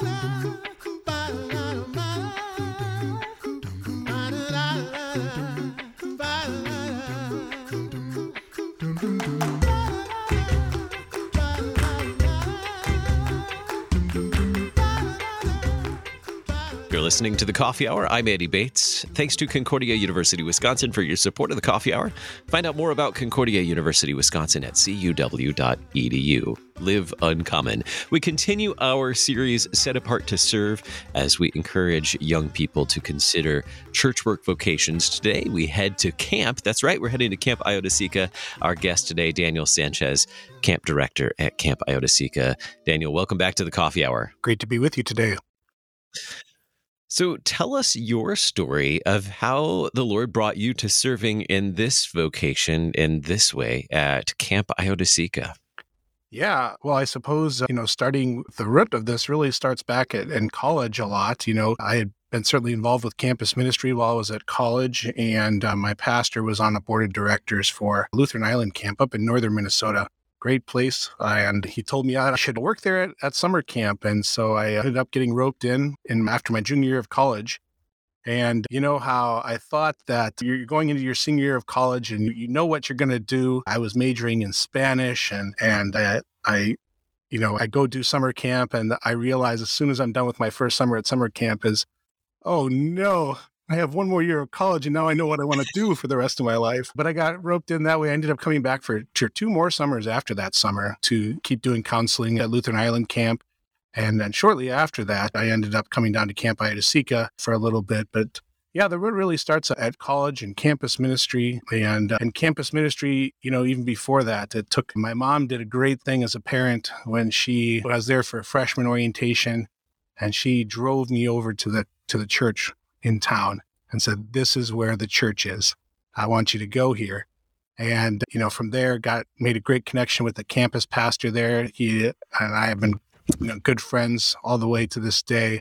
You're listening to the Coffee Hour. I'm Andy Bates. Thanks to Concordia University Wisconsin for your support of the Coffee Hour. Find out more about Concordia University Wisconsin at cuw.edu. Live Uncommon. We continue our series Set Apart to Serve as we encourage young people to consider church work vocations. Today we head to camp. That's right, we're heading to Camp Io-Dis-E-Ca. Our guest today, Daniel Sanchez, camp director at Camp Io-Dis-E-Ca. Daniel, welcome back to the Coffee Hour. Great to be with you today. So tell us your story of how the Lord brought you to serving in this vocation in this way at Camp Io-Dis-E-Ca. Yeah, well, I suppose, uh, you know, starting the root of this really starts back at, in college a lot. You know, I had been certainly involved with campus ministry while I was at college, and uh, my pastor was on the board of directors for Lutheran Island Camp up in northern Minnesota great place. And he told me I should work there at, at summer camp. And so I ended up getting roped in, in after my junior year of college. And you know how I thought that you're going into your senior year of college and you know what you're going to do. I was majoring in Spanish and, and I, I, you know, I go do summer camp and I realize as soon as I'm done with my first summer at summer camp is, oh no, I have one more year of college and now I know what I want to do for the rest of my life. But I got roped in that way. I ended up coming back for two more summers after that summer to keep doing counseling at Lutheran Island Camp. And then shortly after that, I ended up coming down to Camp Iota for a little bit. But yeah, the road really starts at college and campus ministry. And uh, campus ministry, you know, even before that, it took my mom did a great thing as a parent when she was there for freshman orientation and she drove me over to the to the church in town and said, This is where the church is. I want you to go here. And, you know, from there, got made a great connection with the campus pastor there. He and I have been you know, good friends all the way to this day.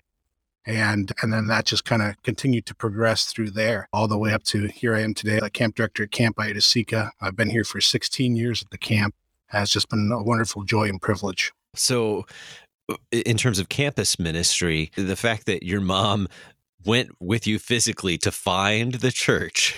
And and then that just kind of continued to progress through there, all the way up to here I am today, the camp director at Camp Io-Dis-E-Ca. I've been here for 16 years at the camp. It's just been a wonderful joy and privilege. So, in terms of campus ministry, the fact that your mom went with you physically to find the church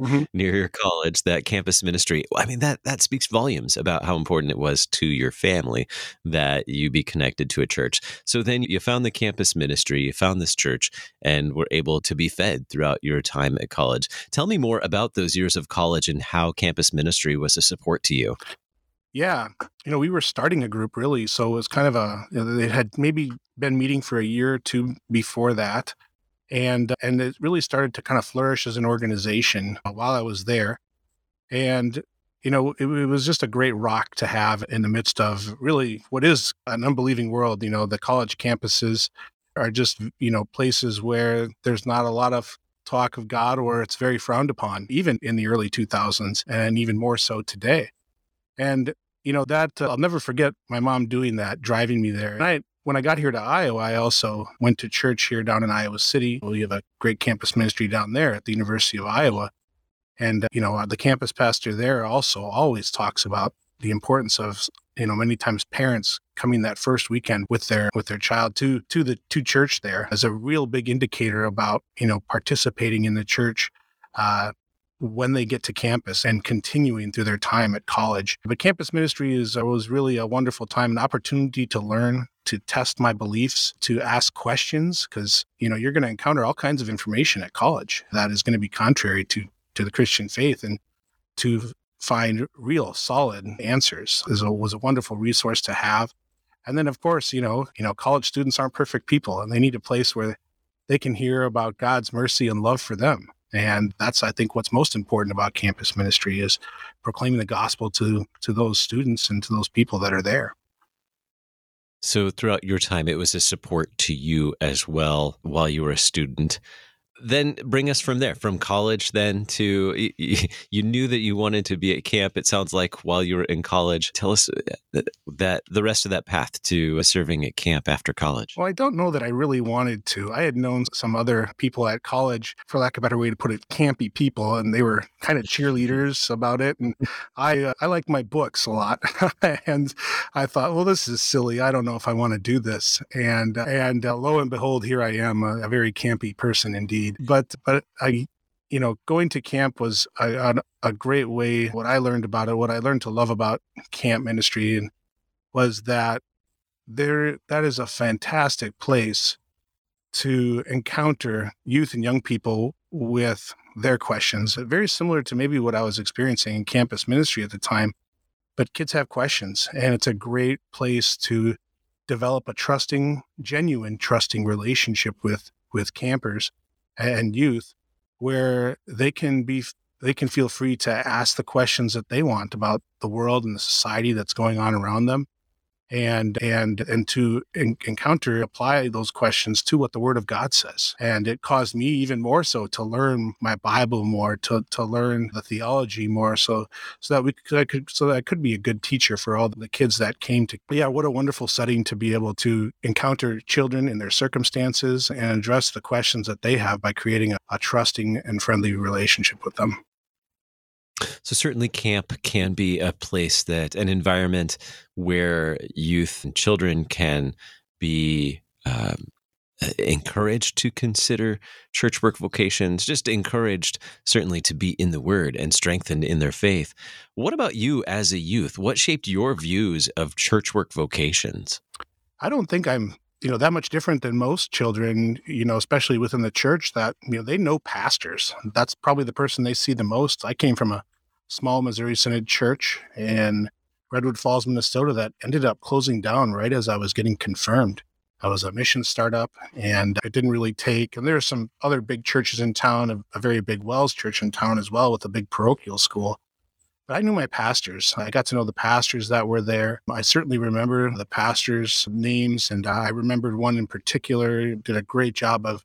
mm-hmm. near your college, that campus ministry. I mean, that that speaks volumes about how important it was to your family that you be connected to a church. So then you found the campus ministry, you found this church, and were able to be fed throughout your time at college. Tell me more about those years of college and how campus ministry was a support to you. Yeah, you know, we were starting a group really, so it was kind of a. You know, they had maybe been meeting for a year or two before that and and it really started to kind of flourish as an organization uh, while I was there. And you know, it, it, was just a great rock to have in the midst of really what is an unbelieving world. You know, the college campuses are just you know places where there's not a lot of talk of God or it's very frowned upon, even in the early 2000s, and even more so today. And you know that uh, I'll never forget my mom doing that, driving me there. And I when I got here to Iowa, I also went to church here down in Iowa City. We have a great campus ministry down there at the University of Iowa. And, uh, you know, the campus pastor there also always talks about the importance of, you know, many times parents coming that first weekend with their with their child to to the to church there as a real big indicator about, you know, participating in the church uh, when they get to campus and continuing through their time at college. But campus ministry is uh, was really a wonderful time, an opportunity to learn, to test my beliefs, to ask questions, because you know you're going to encounter all kinds of information at college that is going to be contrary to to the Christian faith, and to find real solid answers is a, was a wonderful resource to have. And then, of course, you know, you know, college students aren't perfect people, and they need a place where they can hear about God's mercy and love for them. And that's, I think, what's most important about campus ministry is proclaiming the gospel to to those students and to those people that are there. So throughout your time, it was a support to you as well while you were a student. Then bring us from there, from college then to you knew that you wanted to be at camp. It sounds like while you were in college. Tell us uh, that the rest of that path to serving at camp after college. Well, I don't know that I really wanted to. I had known some other people at college, for lack of a better way to put it, campy people, and they were kind of cheerleaders about it. And I uh, I like my books a lot, and I thought, well, this is silly. I don't know if I want to do this. And and uh, lo and behold, here I am, a, a very campy person indeed. But but I you know, going to camp was a, a, great way. What I learned about it, what I learned to love about camp ministry, was that there that is a fantastic place to encounter youth and young people with their questions. Very similar to maybe what I was experiencing in campus ministry at the time, but kids have questions, and it's a great place to develop a trusting, genuine trusting relationship with with campers and youth where they can be they can feel free to ask the questions that they want about the world and the society that's going on around them and and and to in, encounter apply those questions to what the word of god says. And it caused me even more so to learn my bible more to to learn the theology more so so that we could, I could so that I could be a good teacher for all the kids that came to yeah what a wonderful setting to be able to encounter children in their circumstances and address the questions that they have by creating a, a trusting and friendly relationship with them so certainly camp can be a place that an environment where youth and children can be um, encouraged to consider church work vocations, just encouraged certainly to be in the word and strengthened in their faith. What about you as a youth? What shaped your views of church work vocations? I don't think I'm you know that much different than most children you know especially within the church that you know they know pastors that's probably the person they see the most i came from a small missouri synod church in redwood falls minnesota that ended up closing down right as i was getting confirmed i was a mission startup and it didn't really take and there are some other big churches in town a, a very big WELS church in town as well with a big parochial school but I knew my pastors. I got to know the pastors that were there. I certainly remember the pastors' names, and I remembered one in particular did a great job of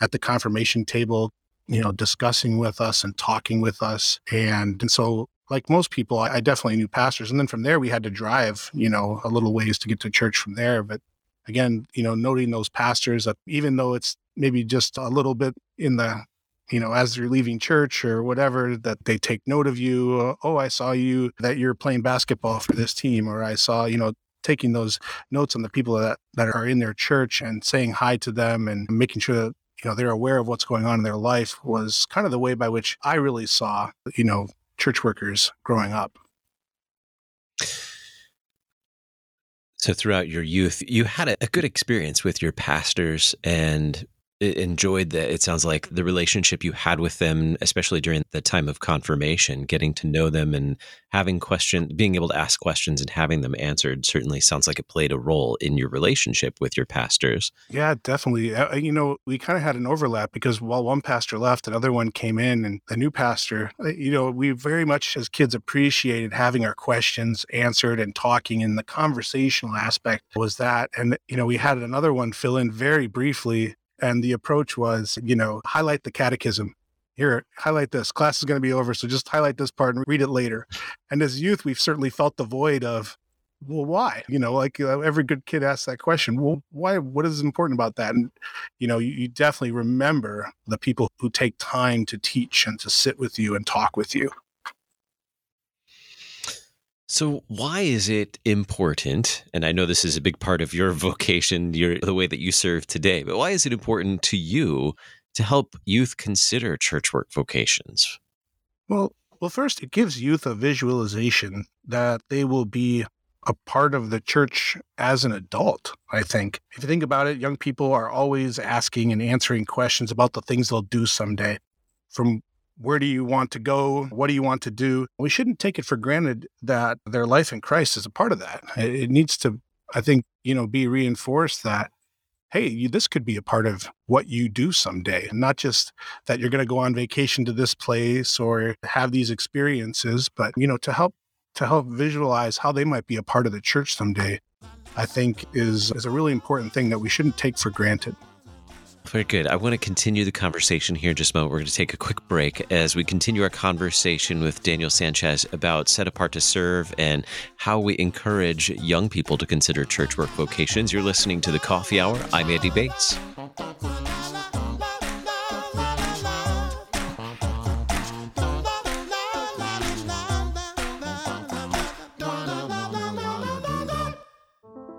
at the confirmation table, you know, discussing with us and talking with us. And, and so, like most people, I, I definitely knew pastors. And then from there, we had to drive, you know, a little ways to get to church from there. But again, you know, noting those pastors that even though it's maybe just a little bit in the you know, as you're leaving church or whatever, that they take note of you. Uh, oh, I saw you that you're playing basketball for this team, or I saw, you know, taking those notes on the people that, that are in their church and saying hi to them and making sure that, you know, they're aware of what's going on in their life was kind of the way by which I really saw, you know, church workers growing up. So throughout your youth, you had a, good experience with your pastors and enjoyed that it sounds like the relationship you had with them especially during the time of confirmation getting to know them and having questions being able to ask questions and having them answered certainly sounds like it played a role in your relationship with your pastors. Yeah definitely uh, uh, you know we kind of had an overlap because while one pastor left another one came in and the new pastor uh, you know we very much as kids appreciated having our questions answered and talking and the conversational aspect was that and you know we had another one fill in very briefly and the approach was, you know, highlight the catechism. Here, highlight this. Class is going to be over, so just highlight this part and read it later. And as youth, we've certainly felt the void of, well, why? You know, like uh, every good kid asks that question. Well, why? What is important about that? And you know, you, you definitely remember the people who take time to teach and to sit with you and talk with you. So, why is it important? And I know this is a big part of your vocation, your the way that you serve today. But why is it important to you to help youth consider church work vocations? Well, well, first, it gives youth a visualization that they will be a part of the church as an adult. I think if you think about it, young people are always asking and answering questions about the things they'll do someday, from where do you want to go? What do you want to do? We shouldn't take it for granted that their life in Christ is a part of that. It needs to, I think, you know, be reinforced that, hey, you, this could be a part of what you do someday, and not just that you're going to go on vacation to this place or have these experiences, but, you know, to help to help visualize how they might be a part of the church someday, I think is, is a really important thing that we shouldn't take for granted. Very good. I want to continue the conversation here in just a moment. We're going to take a quick break as we continue our conversation with Daniel Sanchez about Set Apart to Serve and how we encourage young people to consider church work vocations. You're listening to the Coffee Hour. I'm Andy Bates.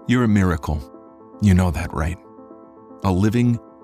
You're a miracle. You know that, right? A living,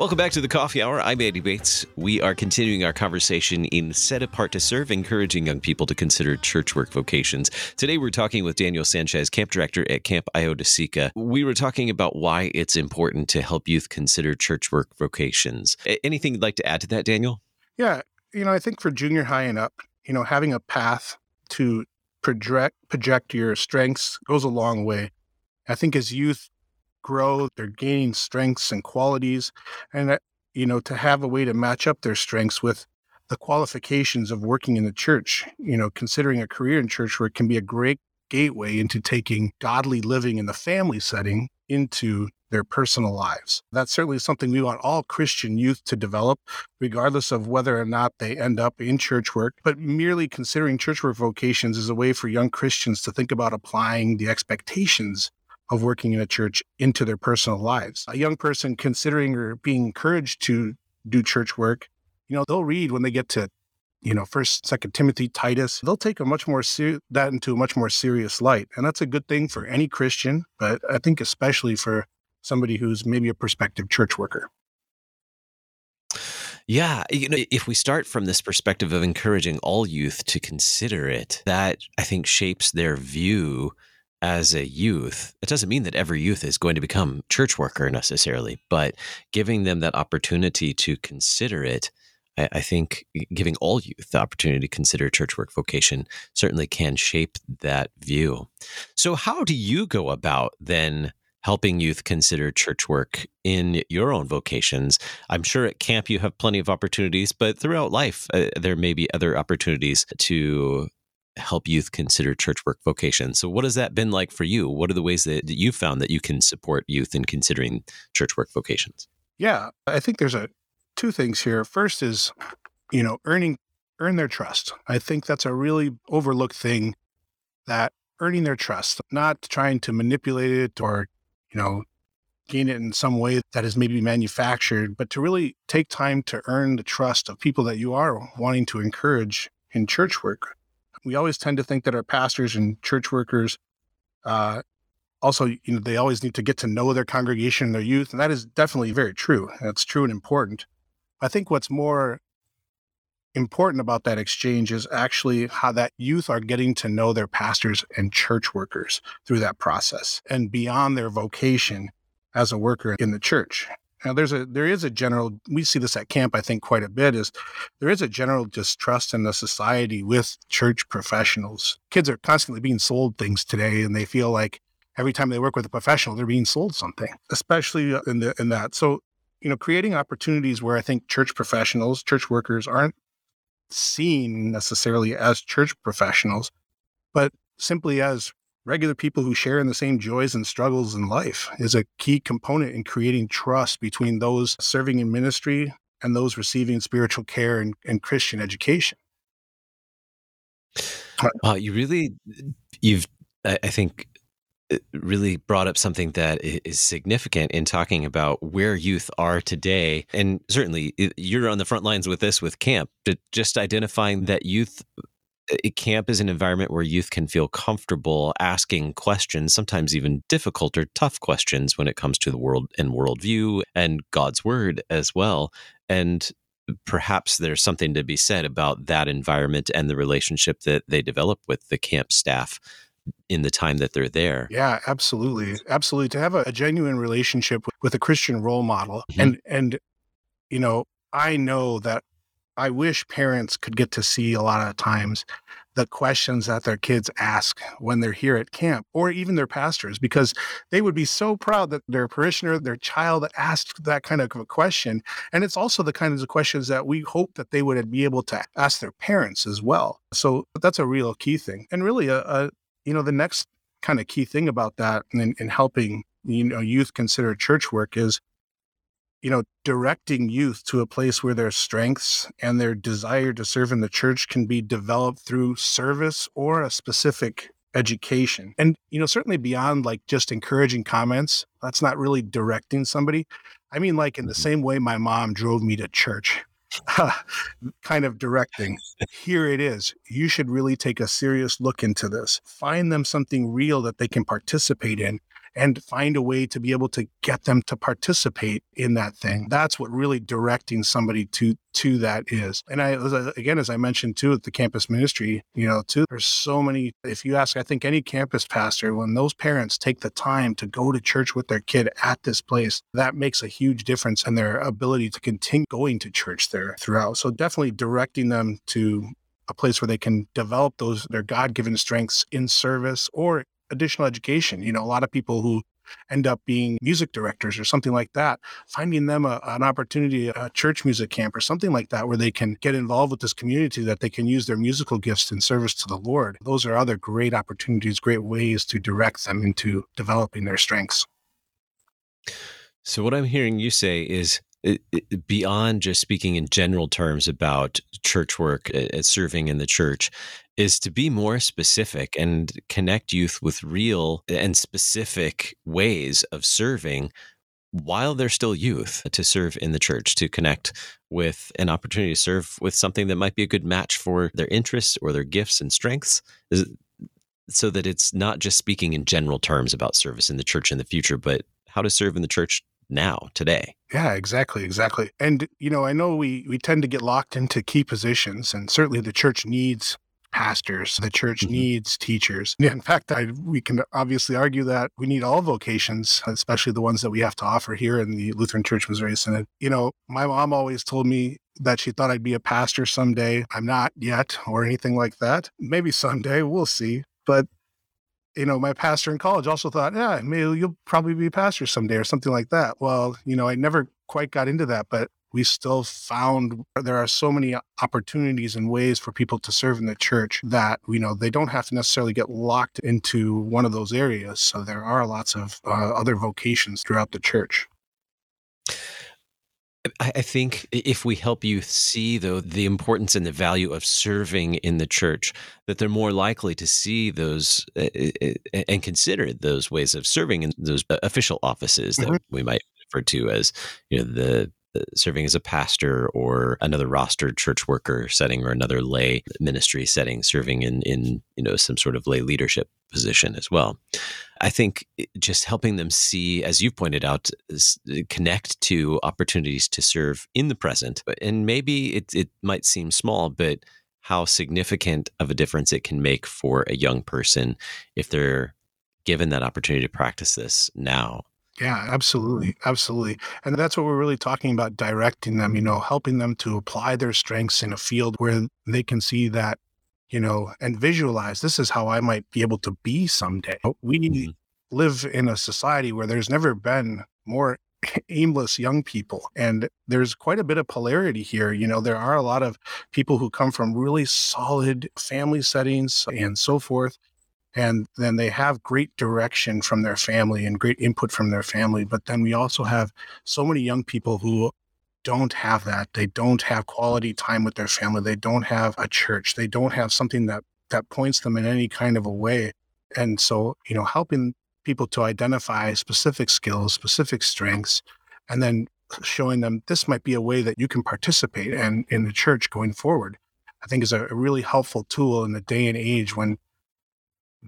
Welcome back to the Coffee Hour. I'm Andy Bates. We are continuing our conversation in Set Apart to Serve, encouraging young people to consider church work vocations. Today, we're talking with Daniel Sanchez, camp director at Camp Io-Dis-E-Ca. We were talking about why it's important to help youth consider church work vocations. Anything you'd like to add to that, Daniel? Yeah, you know, I think for junior high and up, you know, having a path to project project your strengths goes a long way. I think as youth grow, they're gaining strengths and qualities, and you know, to have a way to match up their strengths with the qualifications of working in the church, you know, considering a career in church work can be a great gateway into taking godly living in the family setting into their personal lives. That's certainly something we want all Christian youth to develop, regardless of whether or not they end up in church work. But merely considering church work vocations is a way for young Christians to think about applying the expectations of working in a church into their personal lives. A young person considering or being encouraged to do church work, you know, they'll read when they get to you know, first, second Timothy, Titus, they'll take a much more ser- that into a much more serious light. And that's a good thing for any Christian, but I think especially for somebody who's maybe a prospective church worker. Yeah, you know, if we start from this perspective of encouraging all youth to consider it, that I think shapes their view as a youth. It doesn't mean that every youth is going to become church worker necessarily, but giving them that opportunity to consider it I, I think giving all youth the opportunity to consider church work vocation certainly can shape that view. So, how do you go about then? helping youth consider church work in your own vocations. I'm sure at camp you have plenty of opportunities, but throughout life, uh, there may be other opportunities to help youth consider church work vocation. So, what has that been like for you? What are the ways that you've found that you can support youth in considering church work vocations? Yeah, I think there's a two things here. First is, you know, earning earn their trust. I think that's a really overlooked thing that earning their trust, not trying to manipulate it or, you know, gain it in some way that is maybe manufactured, but to really take time to earn the trust of people that you are wanting to encourage in church work. We always tend to think that our pastors and church workers uh, also, you know, they always need to get to know their congregation, and their youth, and that is definitely very true. That's true and important. I think what's more important about that exchange is actually how that youth are getting to know their pastors and church workers through that process and beyond their vocation as a worker in the church. Now there's a there is a general we see this at camp I think quite a bit is there is a general distrust in the society with church professionals. Kids are constantly being sold things today and they feel like every time they work with a professional they're being sold something, especially uh, in the in that. So you know, creating opportunities where I think church professionals, church workers aren't seen necessarily as church professionals, but simply as regular people who share in the same joys and struggles in life is a key component in creating trust between those serving in ministry and those receiving spiritual care and, and Christian education. Uh, you really, you've, I think, really brought up something that is significant in talking about where youth are today. And certainly you're on the front lines with this with camp, just identifying that youth camp is an environment where youth can feel comfortable asking questions, sometimes even difficult or tough questions when it comes to the world and worldview and God's word as well. And perhaps there's something to be said about that environment and the relationship that they develop with the camp staff in the time that they're there. Yeah, absolutely. Absolutely. To have a, a genuine relationship with, with, a Christian role model. Mm-hmm. And and you know, I know that I wish parents could get to see a lot of times the questions that their kids ask when they're here at camp or even their pastors because they would be so proud that their parishioner their child asked that kind of a question and it's also the kinds of questions that we hope that they would be able to ask their parents as well. So that's a real key thing. And really a, a you know the next kind of key thing about that in, in helping you know youth consider church work is you know, directing youth to a place where their strengths and their desire to serve in the church can be developed through service or a specific education. And, you know, certainly beyond like just encouraging comments, that's not really directing somebody. I mean, like in the mm-hmm. same way my mom drove me to church, kind of directing. Here it is. You should really take a serious look into this. Find them something real that they can participate in and find a way to be able to get them to participate in that thing. Mm-hmm. That's what really directing somebody to to that is. And I again, as I mentioned too, at the campus ministry, you know, too, there's so many. If you ask, I think any campus pastor, when those parents take the time to go to church with their kid at this place, that makes a huge difference in their ability to continue going to church there throughout. So definitely directing them to a place where they can develop those their god-given strengths in service or additional education. You know, a lot of people who end up being music directors or something like that, finding them a, an opportunity, a church music camp or something like that, where they can get involved with this community that they can use their musical gifts in service to the Lord. Those are other great opportunities, great ways to direct them into developing their strengths. So, what I'm hearing you say is beyond just speaking in general terms about church work uh, serving in the church is to be more specific and connect youth with real and specific ways of serving while they're still youth to serve in the church to connect with an opportunity to serve with something that might be a good match for their interests or their gifts and strengths so that it's not just speaking in general terms about service in the church in the future but how to serve in the church now today. Yeah exactly exactly. And you know i know we we tend to get locked into key positions and certainly the church needs pastors the church mm-hmm. needs teachers. In fact I, we can obviously argue that we need all vocations especially the ones that we have to offer here in the lutheran church missouri synod. You know my mom always told me that she thought i'd be a pastor someday. I'm not yet or anything like that. Maybe someday we'll see. But you know, my pastor in college also thought, yeah, maybe you'll probably be a pastor someday or something like that. Well, you know, I never quite got into that, but we still found there are so many opportunities and ways for people to serve in the church that you know they don't have to necessarily get locked into one of those areas so there are lots of uh, other vocations throughout the church I think if we help youth see, though, the importance and the value of serving in the church, that they're more likely to see those uh, and consider those ways of serving in those official offices mm-hmm. that we might refer to as, you know, the uh, serving as a pastor or another rostered church worker setting or another lay ministry setting serving in in you know some sort of lay leadership position as well. I think just helping them see as you've pointed out connect to opportunities to serve in the present. And maybe it, it might seem small but how significant of a difference it can make for a young person if they're given that opportunity to practice this now yeah, absolutely. Absolutely. And that's what we're really talking about directing them, you know, helping them to apply their strengths in a field where they can see that, you know, and visualize this is how I might be able to be someday. We mm-hmm. live in a society where there's never been more aimless young people and there's quite a bit of polarity here you know there are a lot of people who come from really solid family settings and so forth and then they have great direction from their family and great input from their family but then we also have so many young people who don't have that. They don't have quality time with their family. They don't have a church. They don't have something that that points them in any kind of a way. And so you know helping people to identify specific skills specific strengths and then showing them this might be a way that you can participate in in the church going forward i think is a really helpful tool in the day and age when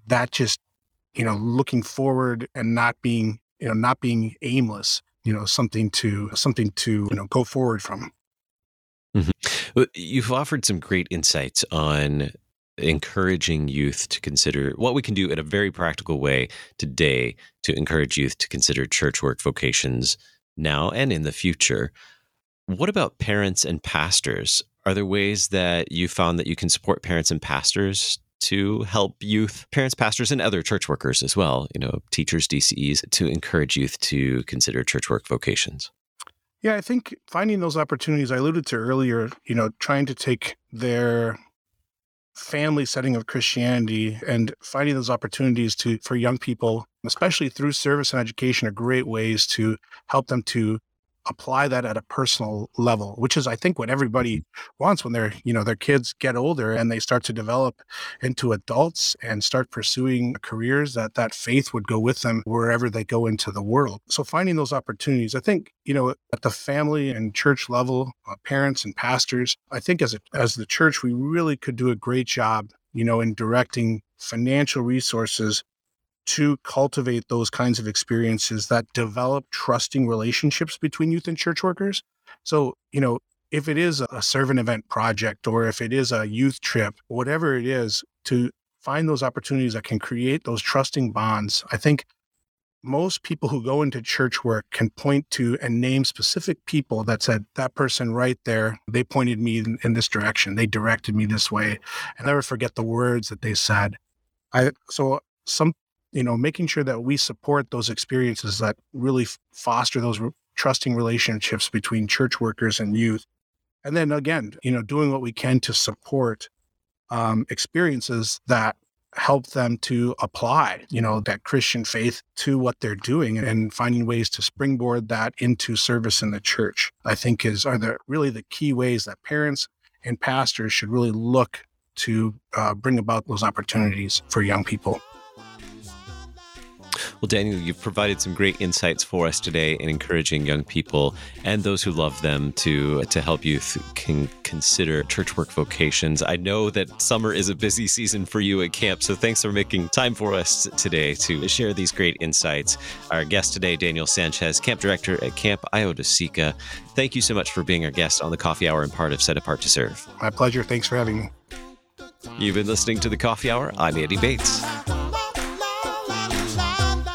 that just you know looking forward and not being you know not being aimless you know something to something to you know go forward from Mm-hmm. You've offered some great insights on encouraging youth to consider what we can do in a very practical way today to encourage youth to consider church work vocations now and in the future. What about parents and pastors? Are there ways that you found that you can support parents and pastors to help youth, parents, pastors, and other church workers as well, you know, teachers, DCEs, to encourage youth to consider church work vocations? Yeah, I think finding those opportunities I alluded to earlier, you know, trying to take their family setting of Christianity and finding those opportunities to for young people, especially through service and education, are great ways to help them to apply that at a personal level, which is, I think, what everybody wants when their, you know, their kids get older and they start to develop into adults and start pursuing careers that that faith would go with them wherever they go into the world. So finding those opportunities, I think, you know, at the family and church level, uh, parents and pastors, I think as a, as the church, we really could do a great job, you know, in directing financial resources to cultivate those kinds of experiences that develop trusting relationships between youth and church workers. So, you know, if it is a servant event project or if it is a youth trip, whatever it is, to find those opportunities that can create those trusting bonds. I think most people who go into church work can point to and name specific people that said that person right there they pointed me in, in, this direction they directed me this way and never forget the words that they said i so some you know, making sure that we support those experiences that really foster those re- trusting relationships between church workers and youth. And then again, you know, doing what we can to support um, experiences that help them to apply, you know, that Christian faith to what they're doing and finding ways to springboard that into service in the church. I think is are the really the key ways that parents and pastors should really look to uh, bring about those opportunities for young people. Well, Daniel, you've provided some great insights for us today in encouraging young people and those who love them to to help youth can consider church work vocations. I know that summer is a busy season for you at camp, so thanks for making time for us today to share these great insights. Our guest today, Daniel Sanchez, camp director at Camp Io-Dis-E-Ca. Thank you so much for being our guest on the Coffee Hour and part of Set Apart to Serve. My pleasure. Thanks for having me. You've been listening to the Coffee Hour. I'm Andy Bates.